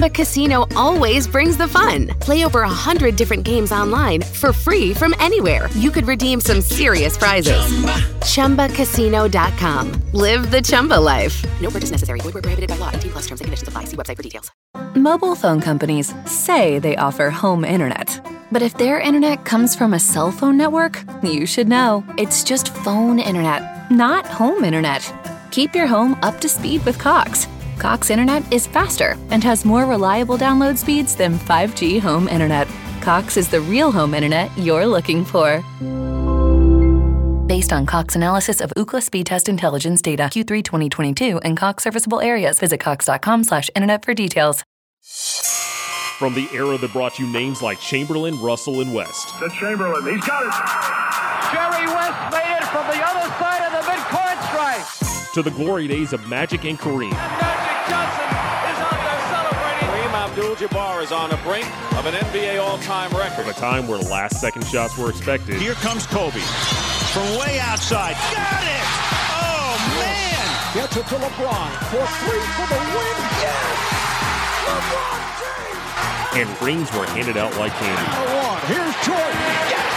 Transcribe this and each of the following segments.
Chumba Casino always brings the fun. Play over a hundred different games online for free from anywhere. You could redeem some serious prizes. Chumba. ChumbaCasino.com. Live the Chumba life. No purchase necessary. Void where prohibited by law. 18 plus terms and conditions apply. See website for details. Mobile phone companies say they offer home internet. But if their internet comes from a cell phone network, you should know. It's just phone internet, not home internet. Keep your home up to speed with Cox. Cox internet is faster and has more reliable download speeds than 5G home internet. Cox is the real home internet you're looking for. Based on Cox analysis of Ookla speed test intelligence data Q3 2022 and Cox serviceable areas, visit cox.com/internet for details. From the era that brought you names like Chamberlain, Russell, and West, To Chamberlain. He's got it. Jerry West made it from the other side of the midcourt stripe. to the glory days of Magic and Kareem, Magic Johnson is out there celebrating. Kareem Abdul-Jabbar is on the brink of an NBA all-time record. from a time where last-second shots were expected, Here comes Kobe from way outside. Got it! Oh, man! Gets it to LeBron for three for the win. Yes! LeBron James. and rings were handed out like candy. The. Here's Jordan. Yes!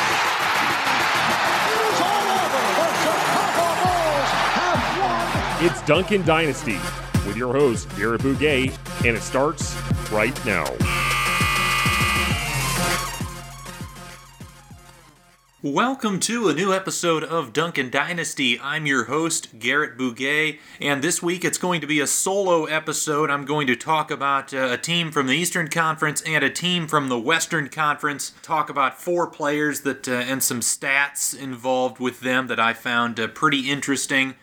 It is all over. The Chicago Bulls have won. It's Duncan Dynasty with your host, Garrett Bouguet, and it starts right now. Welcome to a new episode of Duncan Dynasty. I'm your host, Garrett Bouguet, and this week it's going to be a solo episode. I'm going to talk about uh, a team from the Eastern Conference and a team from the Western Conference. Talk about four players that uh, and some stats involved with them that I found uh, pretty interesting.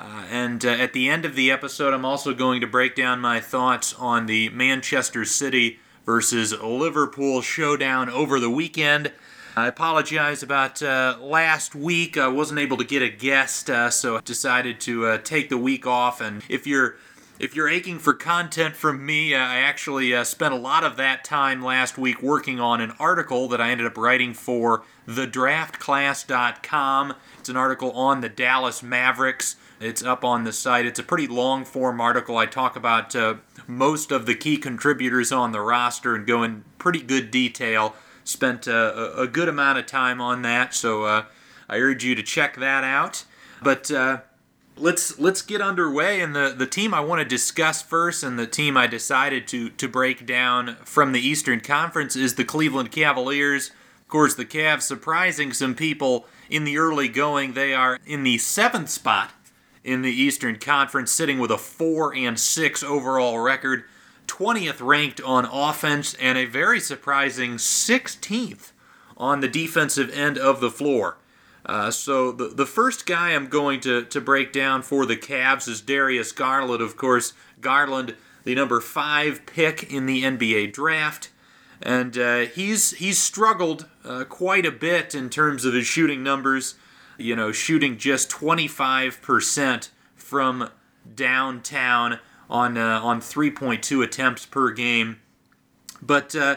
Uh, and uh, at the end of the episode, I'm also going to break down my thoughts on the Manchester City versus Liverpool showdown over the weekend. I apologize about uh, last week. I wasn't able to get a guest, uh, so I decided to uh, take the week off. And if you're if you're aching for content from me, uh, I actually spent a lot of that time last week working on an article that I ended up writing for thedraftclass.com. It's an article on the Dallas Mavericks. It's up on the site. It's a pretty long form article. I talk about uh, most of the key contributors on the roster and go in pretty good detail. Spent uh, a, good amount of time on that, so uh, I urge you to check that out. But uh, let's let's get underway. And the, the team I want to discuss first, and the team I decided to to break down from the Eastern Conference is the Cleveland Cavaliers. Of course, the Cavs surprising some people in the early going. They are in the seventh spot in the Eastern Conference, sitting with a four and six overall record, 20th ranked on offense, and a very surprising 16th on the defensive end of the floor. Uh, so the the first guy I'm going to to break down for the Cavs is Darius Garland. Of course, Garland, the number five pick in the NBA draft, and uh, he's he's struggled uh, quite a bit in terms of his shooting numbers. You know, shooting just 25% from downtown on uh, on 3.2 attempts per game, but. Uh,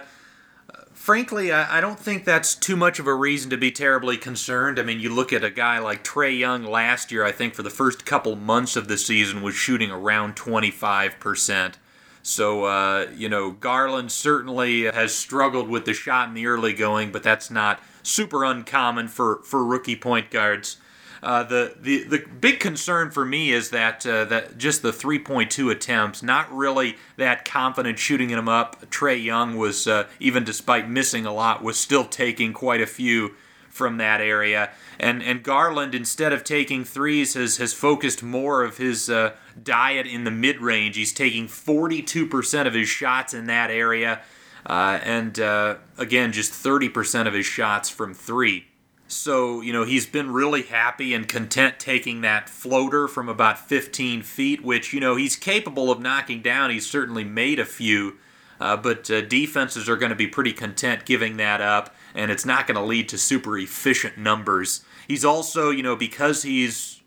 frankly, I, I don't think that's too much of a reason to be terribly concerned. I mean, you look at a guy like Trae Young last year, I think for the first couple months of the season was shooting around 25%. So, uh, you know, Garland certainly has struggled with the shot in the early going, but that's not super uncommon for, for rookie point guards. Uh, the, the the big concern for me is that uh, that just the 3.2 attempts, not really that confident shooting them up. Trae Young was uh, even despite missing a lot, was still taking quite a few from that area. And and Garland, instead of taking threes, has has focused more of his uh, diet in the mid range. He's taking 42% of his shots in that area, uh, and uh, again, just 30% of his shots from three. So, you know, he's been really happy and content taking that floater from about 15 feet, which, you know, he's capable of knocking down. He's certainly made a few, uh, but uh, defenses are going to be pretty content giving that up, and it's not going to lead to super efficient numbers. He's also, you know, because he's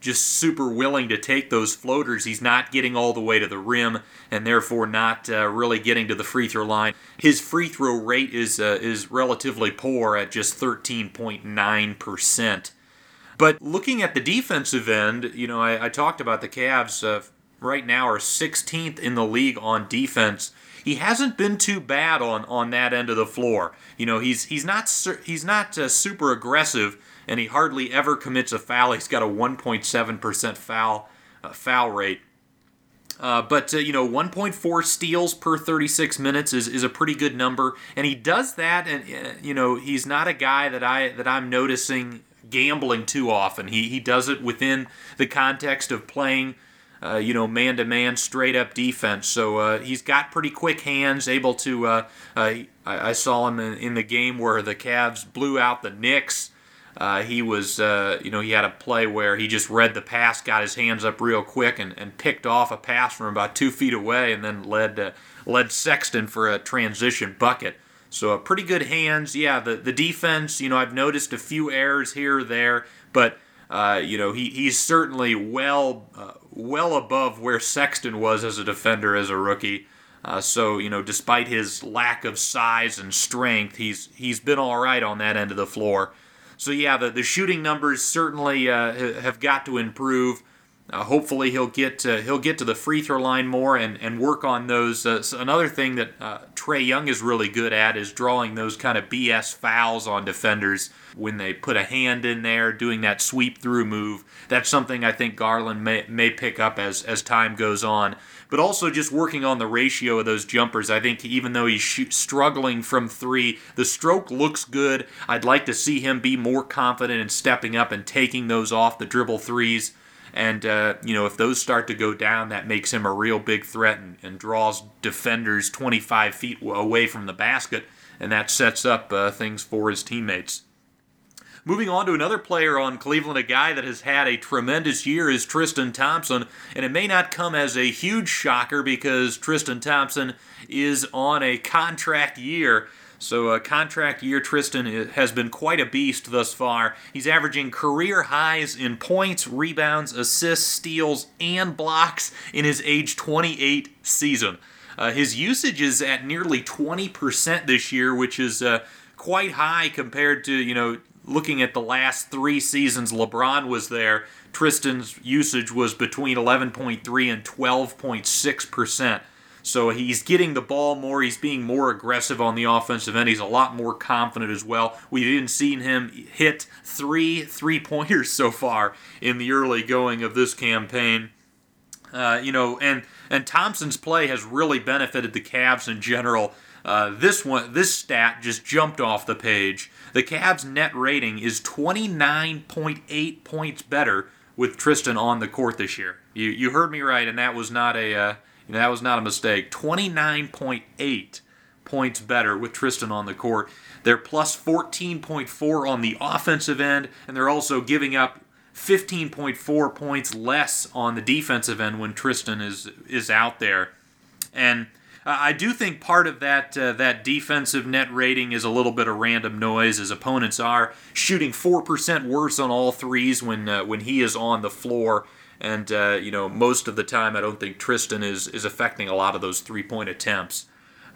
just super willing to take those floaters. He's not getting all the way to the rim and therefore not uh, really getting to the free throw line. His free throw rate is uh, is relatively poor at just 13.9%. But looking at the defensive end, you know, I, I talked about the Cavs uh, right now are 16th in the league on defense. He hasn't been too bad on, on that end of the floor. You know, he's he's not he's not uh, super aggressive, and he hardly ever commits a foul. He's got a 1.7% foul uh, foul rate. Uh, but uh, you know, 1.4 steals per 36 minutes is, is a pretty good number, and he does that. And uh, you know, he's not a guy that I that I'm noticing gambling too often. He he does it within the context of playing uh, you know, man to man, straight up defense. So uh, he's got pretty quick hands, able to. Uh, I, I, saw him in, in, the game where the Cavs blew out the Knicks. Uh, he was, uh, you know, he had a play where he just read the pass, got his hands up real quick, and, and picked off a pass from about two feet away, and then led led Sexton for a transition bucket. So a pretty good hands. Yeah, the the defense. You know, I've noticed a few errors here or there, but uh, you know, he, he's certainly well uh, well above where Sexton was as a defender as a rookie. Uh, so you know, despite his lack of size and strength, he's he's been all right on that end of the floor. So yeah, the, the shooting numbers certainly uh, have got to improve. Uh, hopefully he'll get to, he'll get to the free throw line more and, and work on those. Uh, so another thing that uh, Trae Young is really good at is drawing those kind of BS fouls on defenders when they put a hand in there, doing that sweep through move. That's something I think Garland may, may pick up as, as time goes on. But also just working on the ratio of those jumpers. I think even though he's struggling from three, the stroke looks good. I'd like to see him be more confident in stepping up and taking those off the dribble threes. And, uh, you know, if those start to go down, that makes him a real big threat and, and draws defenders 25 feet away from the basket, and that sets up uh, things for his teammates. Moving on to another player on Cleveland, a guy that has had a tremendous year is Tristan Thompson, and it may not come as a huge shocker because Tristan Thompson is on a contract year. So, a contract year, Tristan has been quite a beast thus far. He's averaging career highs in points, rebounds, assists, steals, and blocks in his age 28 season. Uh, his usage is at nearly 20% this year, which is uh, quite high compared to, you know, looking at the last three seasons LeBron was there. Tristan's usage was between 11.3 and 12.6%. So he's getting the ball more. He's being more aggressive on the offensive end. He's a lot more confident as well. We've even seen him hit three three pointers so far in the early going of this campaign. Uh, you know, and and Thompson's play has really benefited the Cavs in general. Uh, this one, this stat just jumped off the page. The Cavs' net rating is 29.8 points better with Tristan on the court this year. You you heard me right, and that was not a uh, you know, that was not a mistake. 29.8 points better with Tristan on the court. They're plus 14.4 on the offensive end, and they're also giving up 15.4 points less on the defensive end when Tristan is is out there. And I do think part of that uh, that defensive net rating is a little bit of random noise, as opponents are shooting four percent worse on all threes when uh, when he is on the floor and uh, you know, most of the time, I don't think Tristan is is affecting a lot of those three point attempts.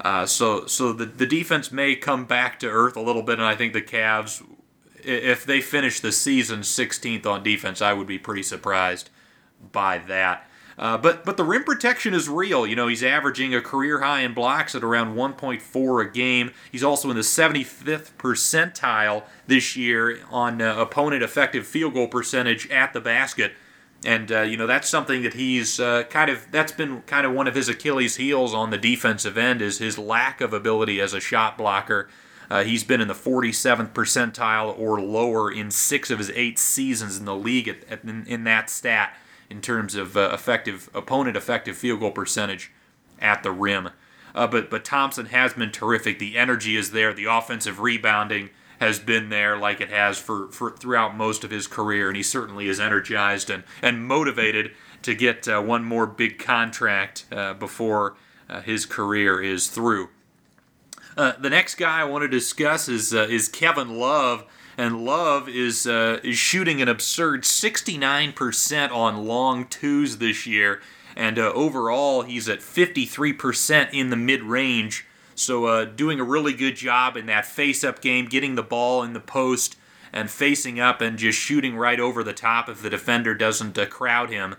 Uh, so so the the defense may come back to earth a little bit, and I think the Cavs, if they finish the season 16th on defense, I would be pretty surprised by that. Uh, but but the rim protection is real. You know, he's averaging a career high in blocks at around 1.4 a game. He's also in the 75th percentile this year on uh, opponent effective field goal percentage at the basket and uh, you know that's something that he's uh, kind of that's been kind of one of his Achilles' heels on the defensive end is his lack of ability as a shot blocker. Uh, he's been in the 47th percentile or lower in six of his eight seasons in the league at, at, in, in, that stat in terms of uh, effective opponent effective field goal percentage at the rim. Uh, but but Thompson has been terrific. The energy is there. The offensive rebounding has been there like it has for, for throughout most of his career, and he certainly is energized and, and motivated to get uh, one more big contract uh, before uh, his career is through. Uh, the next guy I want to discuss is uh, is Kevin Love, And Love is uh, is shooting an absurd 69% on long twos this year, and uh, overall he's at 53% in the mid range. So uh, doing a really good job in that face-up game, getting the ball in the post and facing up and just shooting right over the top if the defender doesn't uh, crowd him.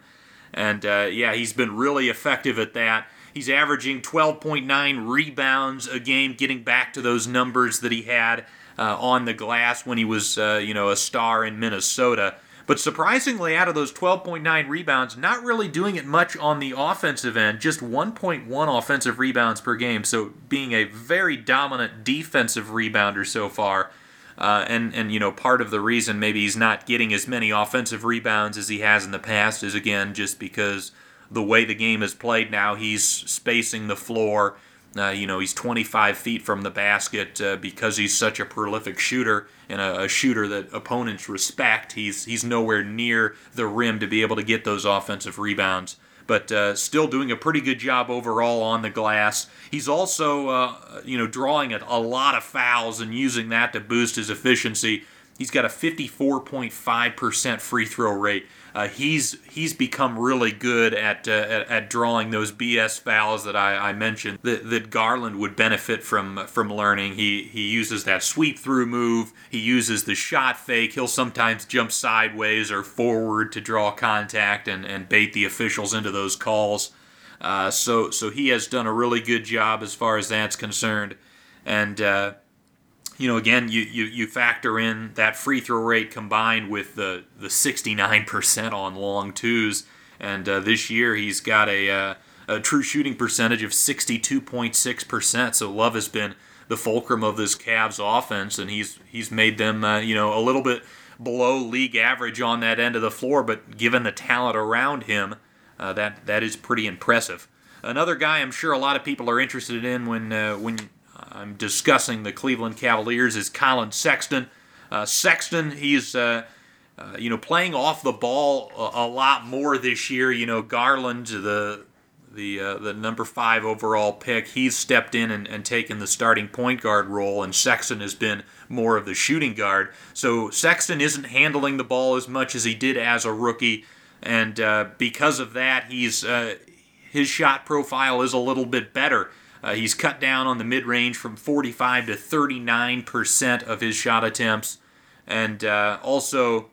And yeah, he's been really effective at that. He's averaging 12.9 rebounds a game, getting back to those numbers that he had uh, on the glass when he was, uh, you know, a star in Minnesota. But surprisingly, out of those 12.9 rebounds, not really doing it much on the offensive end, just 1.1 offensive rebounds per game. So being a very dominant defensive rebounder so far. Uh, and and you know part of the reason maybe he's not getting as many offensive rebounds as he has in the past is again just because the way the game is played now he's spacing the floor uh, you know he's 25 feet from the basket uh, because he's such a prolific shooter and a, a, shooter that opponents respect he's he's nowhere near the rim to be able to get those offensive rebounds but uh, still doing a pretty good job overall on the glass. He's also, uh, you know, drawing a, a, lot of fouls and using that to boost his efficiency. He's got a 54.5% free throw rate uh, he's he's become really good at, uh, at, at drawing those BS fouls that I, I mentioned that, that Garland would benefit from from learning. He he uses that sweep through move. He uses the shot fake. He'll sometimes jump sideways or forward to draw contact and, and bait the officials into those calls. Uh, so so he has done a really good job as far as that's concerned, and uh, you know, again, you, you, you factor in that free throw rate combined with the, the 69% on long twos. And uh, this year he's got a, uh, a true shooting percentage of 62.6%. So Love has been the fulcrum of this Cavs offense, and he's he's made them, uh, you know, a little bit below league average on that end of the floor. But given the talent around him, uh, that that is pretty impressive. Another guy I'm sure a lot of people are interested in when uh, when I'm discussing the Cleveland Cavaliers is Collin Sexton. Uh, Sexton, he's uh, uh, you know playing off the ball a, a, lot more this year. You know Garland, the the uh, the number five overall pick, he's stepped in and, and taken the starting point guard role, and Sexton has been more of the shooting guard. So Sexton isn't handling the ball as much as he did as a rookie, and uh, because of that, he's uh, his shot profile is a little bit better. Uh, he's cut down on the mid range from 45 to 39% of his shot attempts. And uh, also,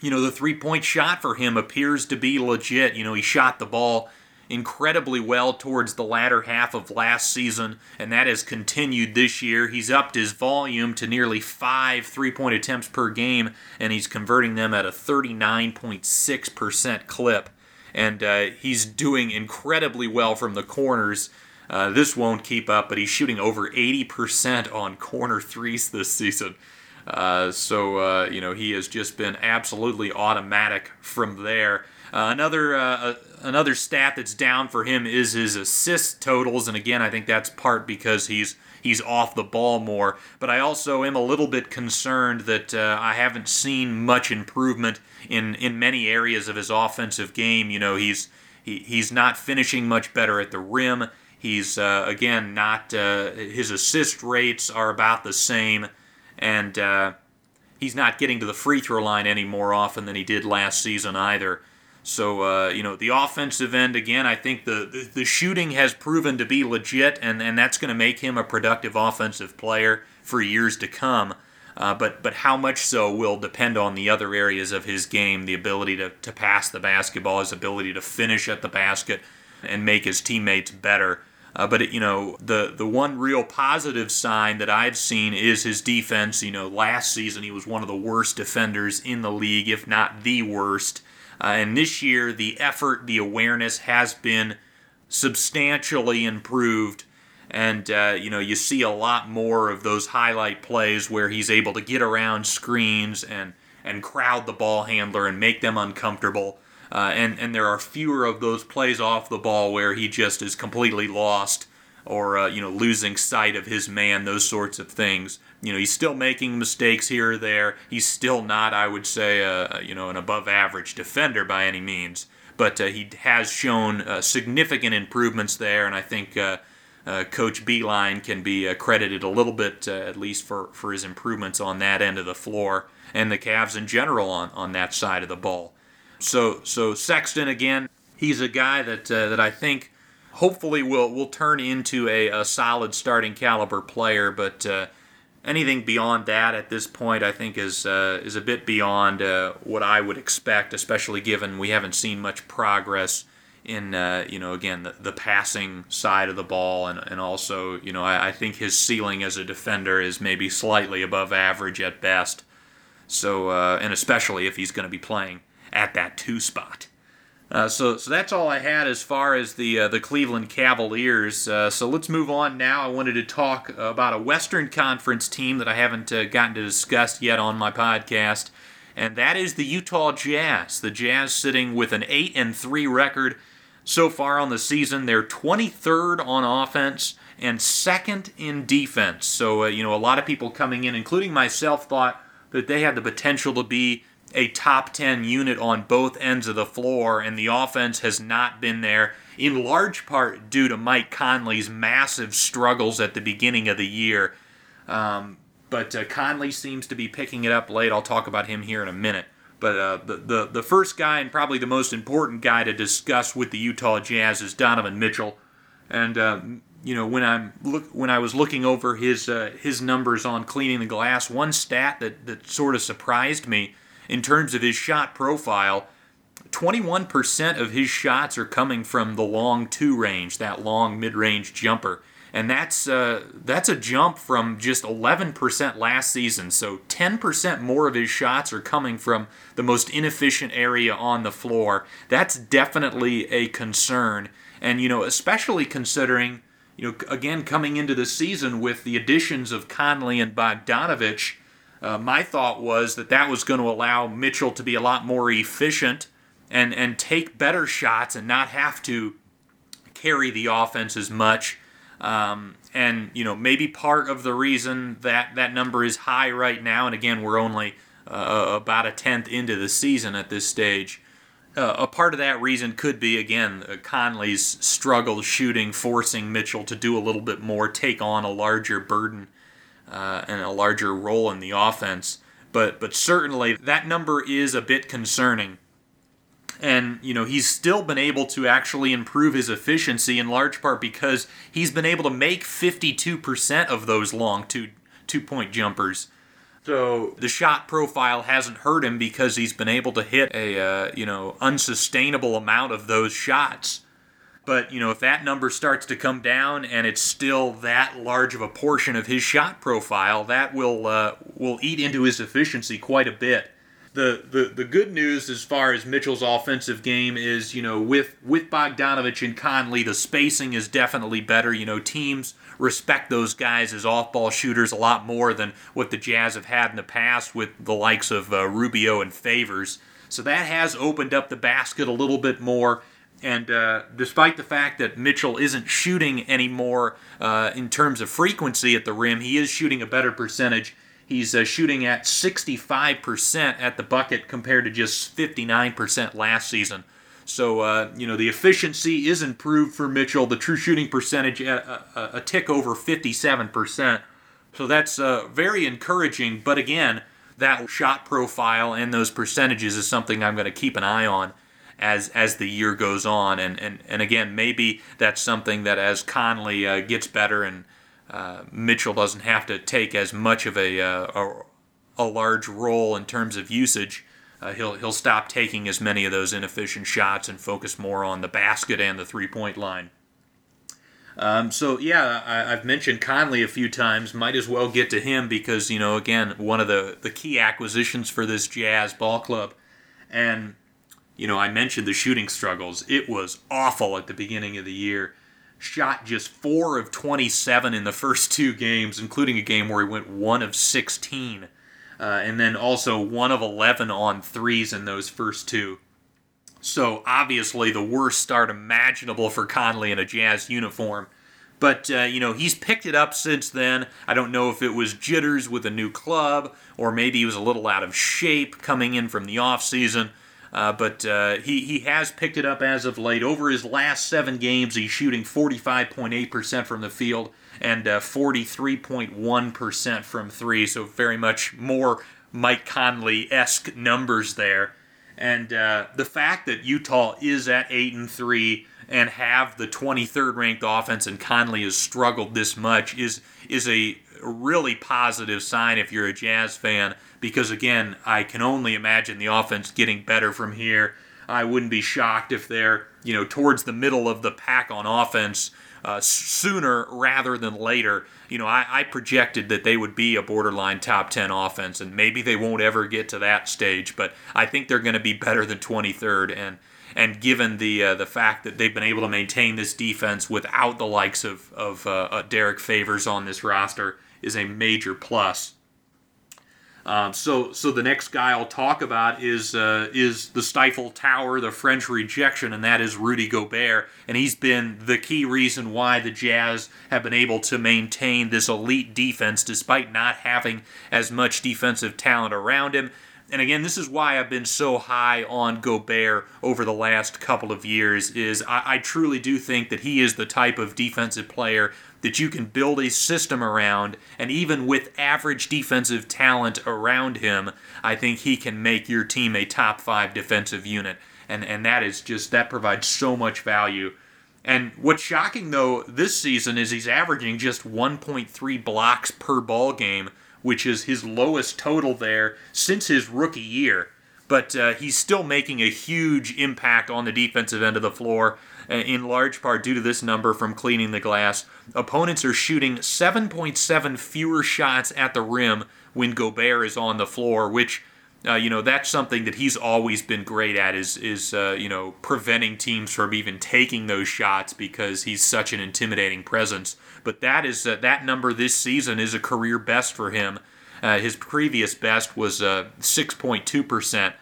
you know, the three point shot for him appears to be legit. You know, he shot the ball incredibly well towards the latter half of last season, and that has continued this year. He's upped his volume to nearly five three point attempts per game, and he's converting them at a 39.6% clip. And uh, he's doing incredibly well from the corners. Uh, this won't keep up, but he's shooting over 80% on corner threes this season. Uh, so, uh, you know, he has just been absolutely automatic from there. Uh, another uh, another stat that's down for him is his assist totals, and again, I think that's part because he's he's off the ball more. But I also am a little bit concerned that uh, I haven't seen much improvement in in many areas of his offensive game. You know, he's he, he's not finishing much better at the rim. He's uh, again not uh, his assist rates are about the same, and uh, he's not getting to the free throw line any more often than he did last season either. So uh, you know the offensive end again. I think the, the, the shooting has proven to be legit, and, and that's going to make him a productive offensive player for years to come. Uh, but but how much so will depend on the other areas of his game: the ability to, to pass the basketball, his ability to finish at the basket, and make his teammates better. Uh, but it, you know, the the one real positive sign that I've seen is his defense. You know, last season he was one of the worst defenders in the league, if not the worst. Uh, and this year, the effort, the awareness has been substantially improved. And uh, you know, you see a lot more of those highlight plays where he's able to get around screens and and crowd the ball handler and make them uncomfortable. Uh, and and there are fewer of those plays off the ball where he just is completely lost or uh, you know losing sight of his man, those sorts of things. You know he's still making mistakes here or there. He's still not, I would say, uh, you know an above average defender by any means. But uh, he has shown uh, significant improvements there, and I think uh, uh, Coach Beilein can be uh, credited a little bit, uh, at least for, for his improvements on that end of the floor, and the Cavs in general on, on that side of the ball. So so Sexton again, he's a guy that uh, that I think hopefully will will turn into a, a solid starting caliber player, but uh, anything beyond that at this point, I think is uh, is a bit beyond uh, what I would expect, especially given we haven't seen much progress in uh, you know again the, the passing side of the ball, and, and also you know I, I think his ceiling as a defender is maybe slightly above average at best. So uh, and especially if he's going to be playing at that two spot. Uh, so, so that's all I had as far as the uh, the Cleveland Cavaliers. Uh, so let's move on now. I wanted to talk about a Western Conference team that I haven't uh, gotten to discuss yet on my podcast, and that is the Utah Jazz. The Jazz sitting with an eight and three record so far on the season. They're 23rd on offense and second in defense. So uh, you know a lot of people coming in, including myself, thought that they had the potential to be a top 10 unit on both ends of the floor, and the offense has not been there, in large part due to Mike Conley's massive struggles at the beginning of the year. Um, but uh, Conley seems to be picking it up late. I'll talk about him here in a minute. But uh, the, the, the first guy and probably the most important guy to discuss with the Utah Jazz is Donovan Mitchell. And uh, you know when I'm look when I was looking over his uh, his numbers on cleaning the glass, one stat that, that sort of surprised me in terms of his shot profile, 21% of his shots are coming from the long two range, that long mid range jumper. And that's, uh, that's a jump from just 11% last season. So 10% more of his shots are coming from the most inefficient area on the floor. That's definitely a concern. And, you know, especially considering, you know, again, coming into the season with the additions of Conley and Bogdanovic uh, my thought was that that was going to allow Mitchell to be a lot more efficient and and take better shots and not have to carry the offense as much. Um, and you know maybe part of the reason that that number is high right now, and again we're only uh, about a tenth into the season at this stage. Uh, a part of that reason could be again uh, Conley's struggle shooting, forcing Mitchell to do a little bit more, take on a larger burden uh, and a larger role in the offense. But but certainly that number is a bit concerning. And you know he's still been able to actually improve his efficiency in large part because he's been able to make 52% of those long two two point jumpers. So the shot profile hasn't hurt him because he's been able to hit a uh, you know unsustainable amount of those shots. But, you know, if that number starts to come down and it's still that large of a portion of his shot profile, that will uh, will eat into his efficiency quite a bit. The, the the good news as far as Mitchell's offensive game is, you know, with with Bogdanovic and Conley, the spacing is definitely better. You know, teams respect those guys as off-ball shooters a lot more than what the Jazz have had in the past with the likes of uh, Rubio and Favors. So that has opened up the basket a little bit more and uh, despite the fact that Mitchell isn't shooting anymore uh, in terms of frequency at the rim, he is shooting a better percentage. He's uh, shooting at 65% at the bucket compared to just 59% last season. So, uh, you know, the efficiency is improved for Mitchell. The true shooting percentage a, uh, a, uh, a tick over 57%. So that's very encouraging. But again, that shot profile and those percentages is something I'm going to keep an eye on as as the year goes on. And and, and again, maybe that's something that as Conley uh, gets better and uh, Mitchell doesn't have to take as much of a, uh, a, a large role in terms of usage. Uh, he'll he'll stop taking as many of those inefficient shots and focus more on the basket and the three point line. Um, so yeah, I, have mentioned Conley a few times. Might as well get to him because you know again one of the the key acquisitions for this Jazz ball club, and you know, I mentioned the shooting struggles. It was awful at the beginning of the year. Shot just 4 of 27 in the first two games, including a game where he went 1 of 16. Uh, and then also 1 of 11 on threes in those first two. So, obviously, the worst start imaginable for Conley in a Jazz uniform. But, uh, you know, he's picked it up since then. I don't know if it was jitters with a new club, or maybe he was a little out of shape coming in from the offseason. Uh, but uh, he, he has picked it up as of late. Over his last seven games, he's shooting 45.8% from the field and uh, 43.1% from three. So very much more Mike Conley esque numbers there. And uh, the fact that Utah is at eight and three and have the 23rd ranked offense and Conley has struggled this much is is a really positive sign if you're a Jazz fan because again, I can only imagine the offense getting better from here. I wouldn't be shocked if they're, you know, towards the middle of the pack on offense uh, sooner rather than later. You know, I, I, projected that they would be a borderline top 10 offense, and maybe they won't ever get to that stage, but I think they're going to be better than 23rd. And and given the uh, the fact that they've been able to maintain this defense without the likes of of uh, uh Derrick Favors on this roster, is a major plus. Um, so, so the next guy I'll talk about is uh, is the Stifle Tower, the French rejection, and that is Rudy Gobert, and he's been the key reason why the Jazz have been able to maintain this elite defense despite not having as much defensive talent around him. And again, this is why I've been so high on Gobert over the last couple of years. Is I, I truly do think that he is the type of defensive player that you can build a system around, and even with average defensive talent around him, I think he can make your team a top five defensive unit. And, and that is just, that provides so much value. And what's shocking though this season is he's averaging just 1.3 blocks per ball game, which is his lowest total there since his rookie year. But uh, he's still making a huge impact on the defensive end of the floor. Uh, in large part due to this number from cleaning the glass. Opponents are shooting 7.7 fewer shots at the rim when Gobert is on the floor, which uh, you know that's something that he's always been great at is is uh, you know preventing teams from even taking those shots because he's such an intimidating presence. But that is uh, that number this season is a career best for him. Uh, his previous best was 6.2 uh, percent.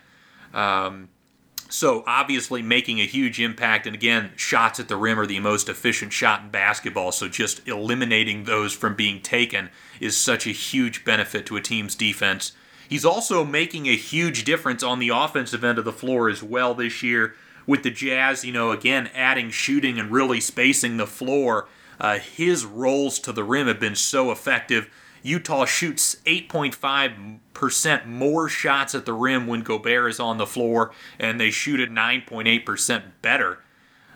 Um, so obviously making a huge impact. And again, shots at the rim are the most efficient shot in basketball. So just eliminating those from being taken is such a huge benefit to a team's defense. He's also making a huge difference on the offensive end of the floor as well this year with the Jazz, you know, again, adding shooting and really spacing the floor. Uh, his rolls to the rim have been so effective. Utah shoots 8.5% more shots at the rim when Gobert is on the floor, and they shoot at 9.8% better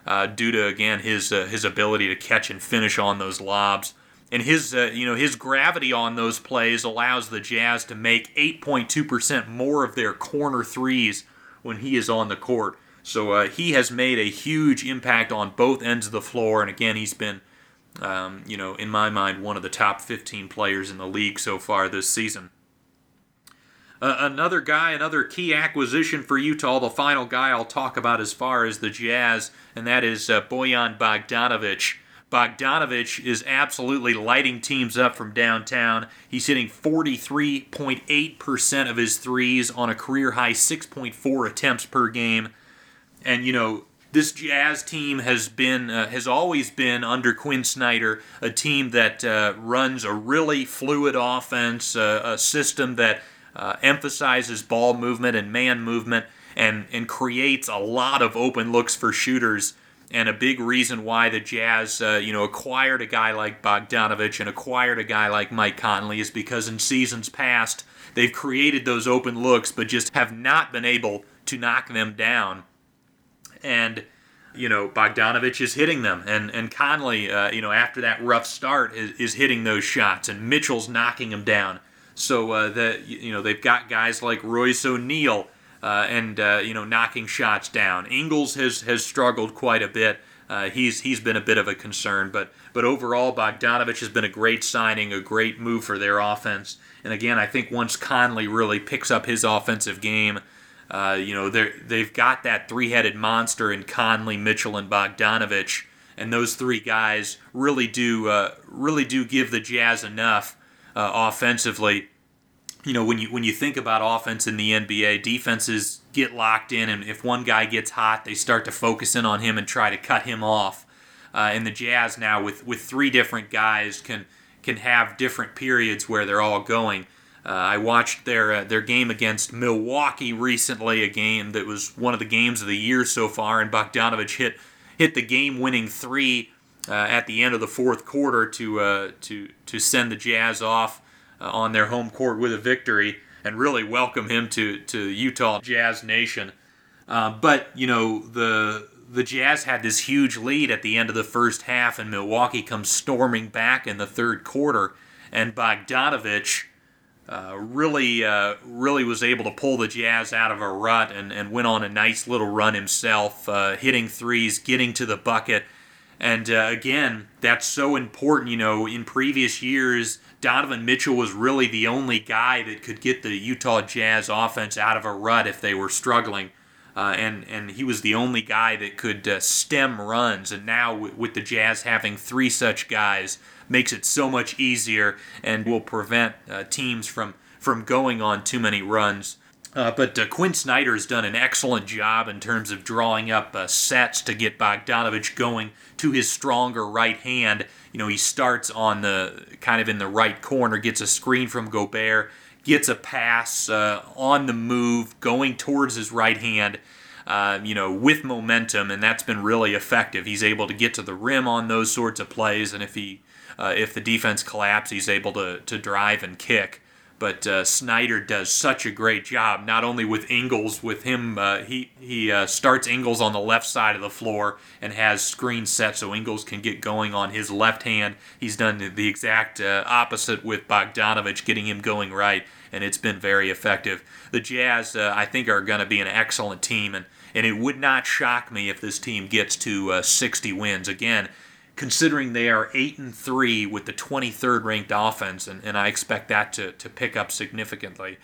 uh, due to again his uh, his ability to catch and finish on those lobs. And his uh, you know his gravity on those plays allows the Jazz to make 8.2% more of their corner threes when he is on the court. So uh, he has made a huge impact on both ends of the floor, and again he's been um, you know, in my mind, one of the top 15 players in the league so far this season. Uh, another guy, another key acquisition for Utah, the final guy I'll talk about as far as the Jazz, and that is uh, Bojan Bogdanovic. Bogdanovic is absolutely lighting teams up from downtown. He's hitting 43.8% of his threes on a career high 6.4 attempts per game. And, you know, this Jazz team has been uh, has always been under Quin Snyder a team that uh, runs a really fluid offense, uh, a system that uh, emphasizes ball movement and man movement, and and creates a lot of open looks for shooters. And a big reason why the Jazz, uh, you know, acquired a guy like Bogdanovic and acquired a guy like Mike Conley is because in seasons past they've created those open looks, but just have not been able to knock them down and you know Bogdanovic is hitting them, and and Conley, uh, you know, after that rough start, is, is hitting those shots, and Mitchell's knocking them down. So uh, you know they've got guys like Royce O'Neale, uh, and uh, you know knocking shots down. Ingles has has struggled quite a bit. Uh, he's he's been a bit of a concern, but but overall Bogdanovic has been a great signing, a great move for their offense. And again, I think once Conley really picks up his offensive game, uh, you know, they they've got that three-headed monster in Conley, Mitchell, and Bogdanovic, and those three guys really do uh, really do give the Jazz enough uh, offensively. You know, when you when you think about offense in the NBA, defenses get locked in, and if one guy gets hot, they start to focus in on him and try to cut him off. Uh, and the Jazz now, with with three different guys, can can have different periods where they're all going. Uh, I watched their uh, their game against Milwaukee recently, a game that was one of the games of the year so far, and Bogdanovic hit hit the game-winning three uh, at the end of the fourth quarter to uh, to to send the Jazz off uh, on their home court with a victory, and really welcome him to to Utah Jazz Nation. Uh, but you know the the Jazz had this huge lead at the end of the first half, and Milwaukee comes storming back in the third quarter, and Bogdanovic uh, really, uh, really was able to pull the Jazz out of a rut and, and went on a nice little run himself, uh, hitting threes, getting to the bucket. And uh, again, that's so important. You know, in previous years, Donovan Mitchell was really the only guy that could get the Utah Jazz offense out of a rut if they were struggling. Uh, and and he was the only guy that could stem runs. And now with the Jazz having three such guys, makes it so much easier and will prevent uh, teams from from going on too many runs. Uh, but uh, Quin Snyder has done an excellent job in terms of drawing up uh, sets to get Bogdanovic going to his stronger right hand. You know, he starts on the kind of in the right corner, gets a screen from Gobert, gets a pass uh, on the move, going towards his right hand. Uh, you know, with momentum, and that's been really effective. He's able to get to the rim on those sorts of plays, and if he uh, if the defense collapses, he's able to, to drive and kick. But uh, Snyder does such a great job, not only with Ingles, with him, uh, he, he uh, starts Ingles on the left side of the floor and has screen set so Ingles can get going on his left hand. He's done the exact uh, opposite with Bogdanovic, getting him going right, and it's been very effective. The Jazz, uh, I think, are going to be an excellent team, and, and it would not shock me if this team gets to uh, 60 wins. Again, considering they are 8 and 3 with the 23rd ranked offense, and, and I expect that to, to pick up significantly.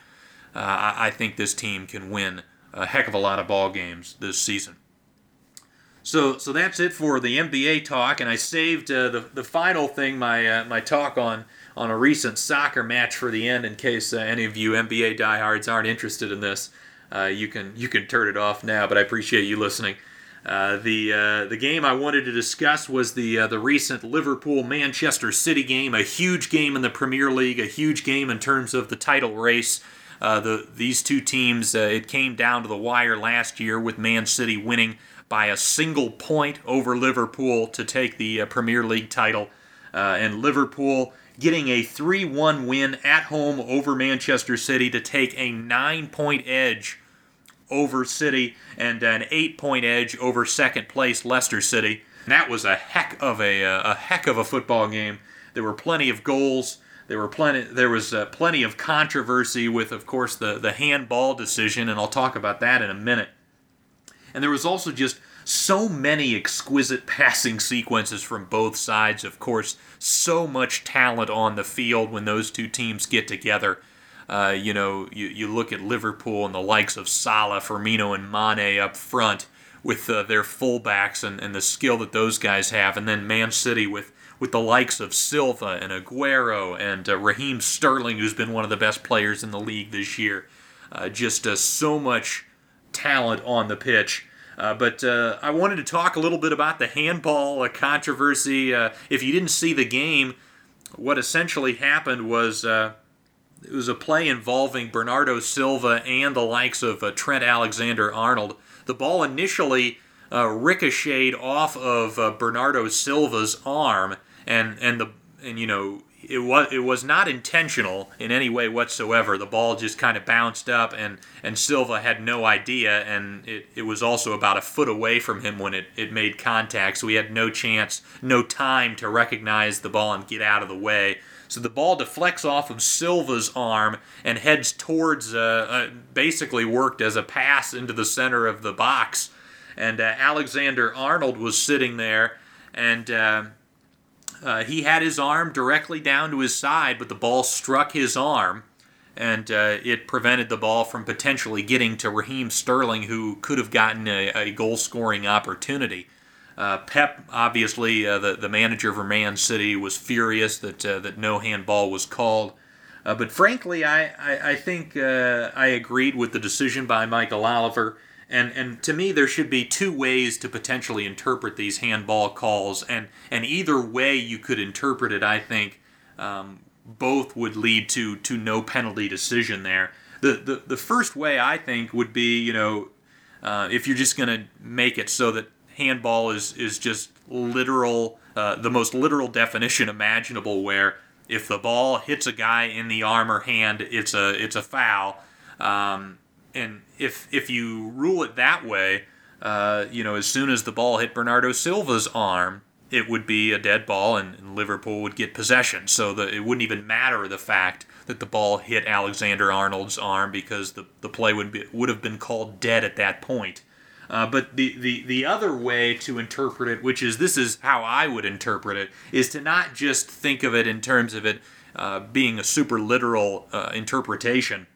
Uh, I, I, think this team can win a heck of a lot of ball games this season. So, so that's it for the NBA talk, and I saved uh, the, the final thing, my uh, my talk on on a recent soccer match for the end, in case uh, any of you NBA diehards aren't interested in this. Uh, you can you can turn it off now, but I appreciate you listening. Uh, the uh, the game I wanted to discuss was the uh, the recent Liverpool Manchester City game, a huge game in the Premier League, a huge game in terms of the title race. Uh, the these two teams uh, it came down to the wire last year with Man City winning by a single point over Liverpool to take the Premier League title, and Liverpool getting a 3-1 win at home over Manchester City to take a nine-point edge over City and an eight point edge over second place Leicester City. And that was a heck of a, uh, a heck of a football game. There were plenty of goals. There were plenty. There was uh, plenty of controversy with, of course, the the handball decision, and I'll talk about that in a minute. And there was also just so many exquisite passing sequences from both sides. Of course, so much talent on the field when those two teams get together. Uh, you know, you, you look at Liverpool and the likes of Salah, Firmino, and Mane up front with uh, their fullbacks and, and the skill that those guys have, and then Man City with with the likes of Silva and Aguero and uh, Raheem Sterling, who's been one of the best players in the league this year. Uh, just uh, so much talent on the pitch. Uh, but uh, I wanted to talk a little bit about the handball uh, controversy. if you didn't see the game, what essentially happened was it was a play involving Bernardo Silva and the likes of uh, Trent Alexander Arnold. The ball initially uh, ricocheted off of uh, Bernardo Silva's arm, and and the and you know it was it was not intentional in any way whatsoever. The ball just kind of bounced up, and and Silva had no idea, and it, it was also about a foot away from him when it, it made contact, so he had no chance, no time to recognize the ball and get out of the way. So the ball deflects off of Silva's arm and heads towards, uh, uh, basically worked as a pass into the center of the box. And uh, Alexander Arnold was sitting there, and uh, uh, he had his arm directly down to his side, but the ball struck his arm, and uh, it prevented the ball from potentially getting to Raheem Sterling, who could have gotten a, a goal scoring opportunity. Uh, Pep, obviously, uh, the, the manager of Man City, was furious that, uh, that no handball was called. Uh, but frankly, I, I, I think uh, I agreed with the decision by Michael Oliver. And, and to me, there should be two ways to potentially interpret these handball calls. And, and either way you could interpret it, I think, um, both would lead to to no penalty decision there. The the, the first way I think would be you know uh, if you're just going to make it so that handball is is just literal uh, the most literal definition imaginable where if the ball hits a guy in the arm or hand it's a it's a foul um, and if if you rule it that way uh, you know as soon as the ball hit Bernardo Silva's arm it would be a dead ball and, and Liverpool would get possession so that it wouldn't even matter the fact that the ball hit Alexander Arnold's arm because the, the play would be, would have been called dead at that point. Uh, but the, the, the other way to interpret it, which is this is how I would interpret it, is to not just think of it in terms of it uh, being a super literal uh, interpretation.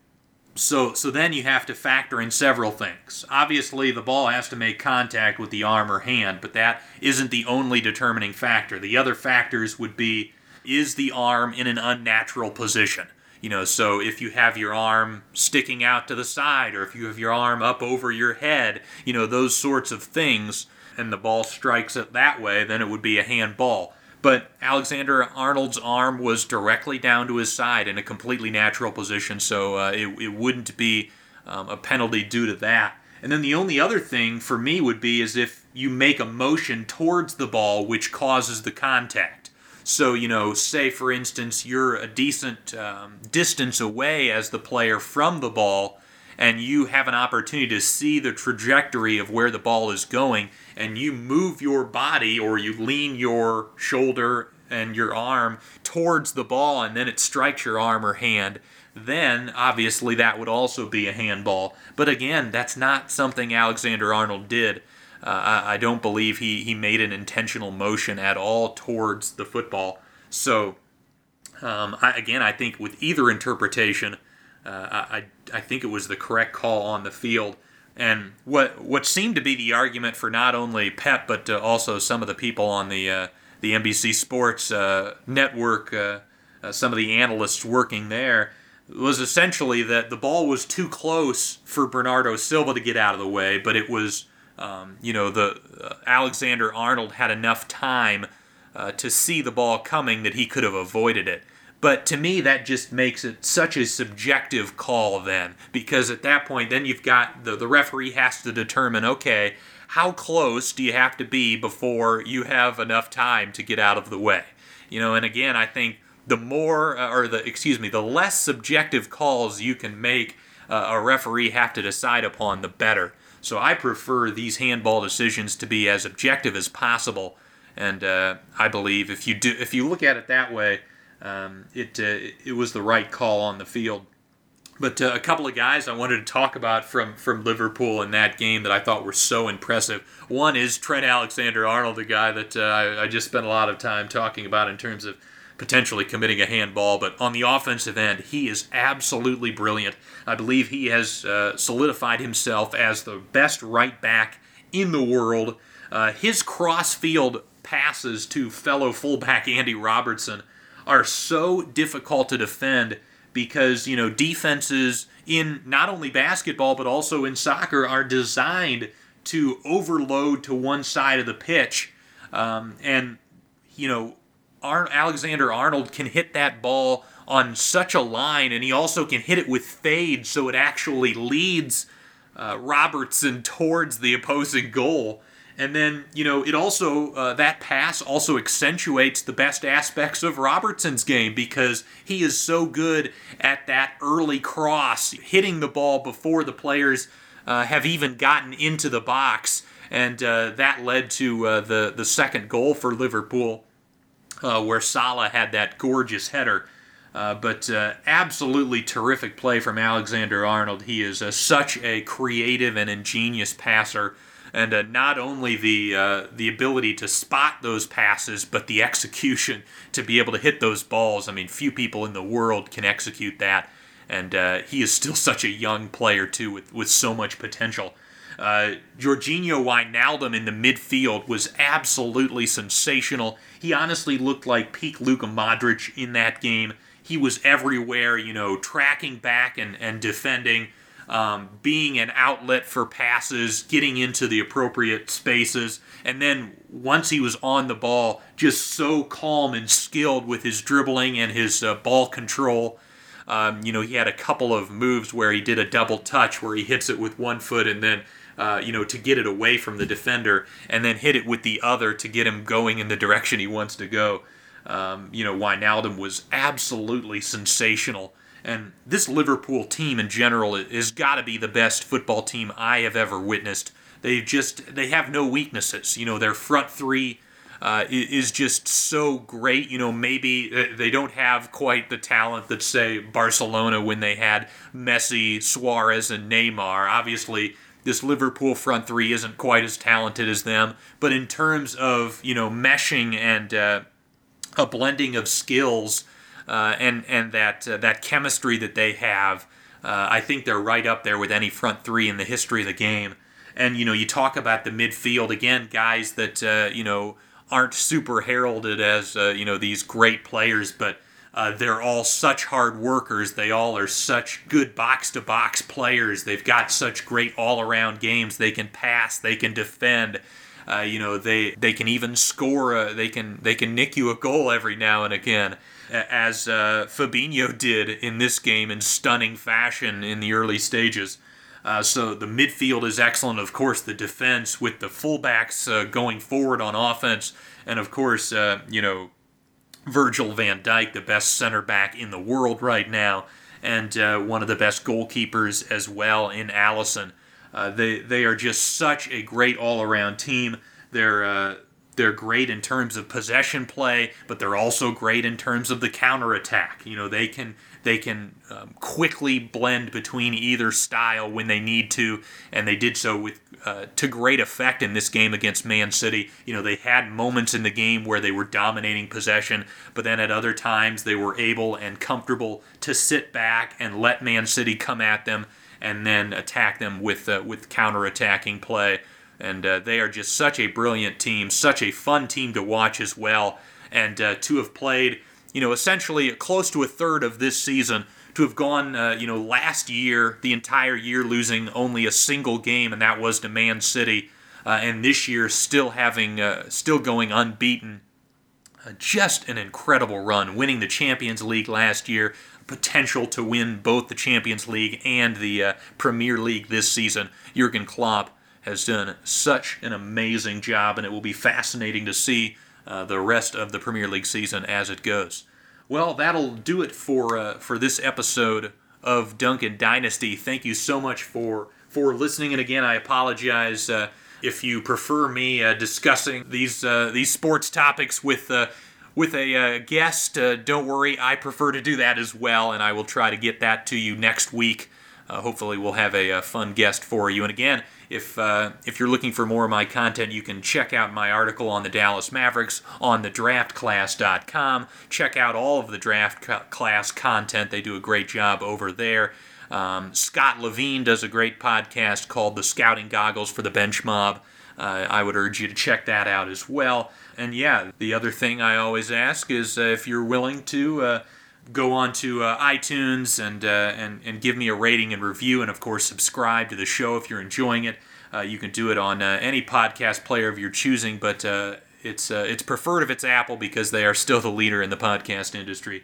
So, so then you have to factor in several things. Obviously, the ball has to make contact with the arm or hand, but that isn't the only determining factor. The other factors would be is the arm in an unnatural position? You know, so if you have your arm sticking out to the side or if you have your arm up over your head, you know, those sorts of things, and the ball strikes it that way, then it would be a handball. But Alexander Arnold's arm was directly down to his side in a completely natural position, so uh, it, it wouldn't be um, a penalty due to that. And then the only other thing for me would be is if you make a motion towards the ball which causes the contact. So, you know, say for instance, you're a decent um, distance away as the player from the ball, and you have an opportunity to see the trajectory of where the ball is going, and you move your body or you lean your shoulder and your arm towards the ball, and then it strikes your arm or hand. Then, obviously, that would also be a handball. But again, that's not something Alexander Arnold did. Uh, I, I, don't believe he, he made an intentional motion at all towards the football. So, um, I, again, I think with either interpretation, uh, I, I think it was the correct call on the field. And what what seemed to be the argument for not only Pep but uh, also some of the people on the uh, the NBC Sports uh, network, uh, some of the analysts working there, was essentially that the ball was too close for Bernardo Silva to get out of the way, but it was um, you know, the uh, Alexander Arnold had enough time uh, to see the ball coming that he could have avoided it. But to me, that just makes it such a subjective call then, because at that point, then you've got the, the referee has to determine okay, how close do you have to be before you have enough time to get out of the way? You know, and again, I think the more, uh, or the, excuse me, the less subjective calls you can make uh, a referee have to decide upon, the better. So I prefer these handball decisions to be as objective as possible, and uh, I believe if you do, if you look at it that way, um, it uh, it was the right call on the field. But uh, a couple of guys I wanted to talk about from from Liverpool in that game that I thought were so impressive. One is Trent Alexander-Arnold, the guy that uh, I, I just spent a lot of time talking about in terms of potentially committing a handball, but on the offensive end, he is absolutely brilliant. I believe he has uh, solidified himself as the best right back in the world. Uh, his cross field passes to fellow fullback Andy Robertson are so difficult to defend because, you know, defenses in not only basketball but also in soccer are designed to overload to one side of the pitch. Um, and, you know, Ar- Alexander Arnold can hit that ball on such a line, and he also can hit it with fade, so it actually leads uh, Robertson towards the opposing goal. And then, you know, it also, uh, that pass also accentuates the best aspects of Robertson's game because he is so good at that early cross, hitting the ball before the players uh, have even gotten into the box. And uh, that led to uh, the, the second goal for Liverpool uh, where Salah had that gorgeous header. Uh, but uh, absolutely terrific play from Alexander Arnold. He is uh, such a creative and ingenious passer, and uh, not only the uh, the ability to spot those passes, but the execution to be able to hit those balls. I mean, few people in the world can execute that, and he is still such a young player too, with with so much potential. Uh, Georginio Wijnaldum in the midfield was absolutely sensational. He honestly looked like peak Luka Modric in that game. He was everywhere, you know, tracking back and, and defending. um, being an outlet for passes, getting into the appropriate spaces, and then once he was on the ball, just so calm and skilled with his dribbling and his uh, ball control. Um, you know, he had a couple of moves where he did a double touch where he hits it with one foot and then, uh, you know, to get it away from the defender and then hit it with the other to get him going in the direction he wants to go. Um, you know, Wijnaldum was absolutely sensational. And this Liverpool team in general has got to be the best football team I have ever witnessed. They just they have no weaknesses. You know, their front three uh, is just so great. You know, maybe uh, they don't have quite the talent that say Barcelona when they had Messi, Suarez, and Neymar. Obviously, this Liverpool front three isn't quite as talented as them. But in terms of you know meshing and uh, a blending of skills uh, and and that uh, that chemistry that they have, uh, I think they're right up there with any front three in the history of the game. And you know, you talk about the midfield again, guys that uh, you know aren't super heralded as uh, you know these great players, but. Uh, they're all such hard workers. They all are such good box to box players. They've got such great all around games. They can pass, they can defend, uh, you know, they they can even score. A, they can they can nick you a goal every now and again, as uh, Fabinho did in this game in stunning fashion in the early stages. Uh, so the midfield is excellent. Of course, the defense with the fullbacks uh, going forward on offense, and of course, uh, you know, Virgil Van Dijk, the best center back in the world right now, and uh, one of the best goalkeepers as well in Alisson. Uh, they they are just such a great all around team. They're uh, they're great in terms of possession play, but they're also great in terms of the counter attack. You know they can they can um, quickly blend between either style when they need to, and they did so with uh, to great effect in this game against Man City. You know, they had moments in the game where they were dominating possession, but then at other times they were able and comfortable to sit back and let Man City come at them and then attack them with uh, with counter-attacking play. And uh, they are just such a brilliant team, such a fun team to watch as well. And uh, to have played, you know, essentially close to a third of this season, to have gone, uh, you know, last year, the entire year losing only a single game, and that was to Man City, uh, and this year still having, uh, still going unbeaten. just an incredible run, winning the Champions League last year, potential to win both the Champions League and the uh, Premier League this season. Jurgen Klopp has done such an amazing job, and it will be fascinating to see uh, the rest of the Premier League season as it goes. Well, that'll do it for uh, for this episode of Duncan Dynasty. Thank you so much for for listening, and again, I apologize uh, if you prefer me uh, discussing these uh, these sports topics with with a uh, guest. Uh, don't worry, I prefer to do that as well, and I will try to get that to you next week. Uh, hopefully, we'll have a, a, fun guest for you. And again, if uh, if you're looking for more of my content, you can check out my article on the Dallas Mavericks on thedraftclass.com. Check out all of the draft class content; they do a great job over there. Um, Scott Levine does a great podcast called The Scouting Goggles for the Bench Mob. Uh, I would urge you to check that out as well and yeah, the other thing I always ask is uh, if you're willing to uh, go on to uh, iTunes and, uh, and and give me a rating and review, and of course subscribe to the show if you're enjoying it. Uh, you can do it on uh, any podcast player of your choosing, but it's it's preferred if it's Apple because they are still the leader in the podcast industry.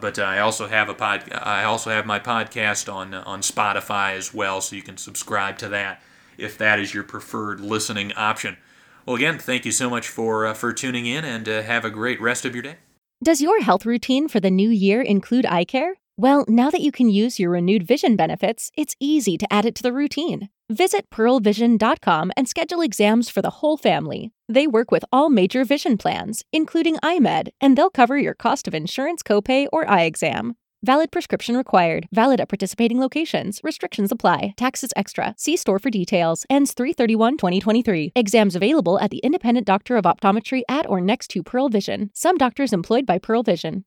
but I also have a pod. I also have my podcast on on Spotify as well, so you can subscribe to that if that is your preferred listening option. Well, again, thank you so much for uh, for tuning in, and uh, have a great rest of your day. Does your health routine for the new year include eye care? Well, now that you can use your renewed vision benefits, it's easy to add it to the routine. Visit pearlvision.com and schedule exams for the whole family. They work with all major vision plans, including EyeMed, and they'll cover your cost of insurance copay or eye exam. Valid prescription required. Valid at participating locations. Restrictions apply. Taxes extra. See store for details. Ends 331 2023. Exams available at the independent doctor of optometry at or next to Pearl Vision. Some doctors employed by Pearl Vision.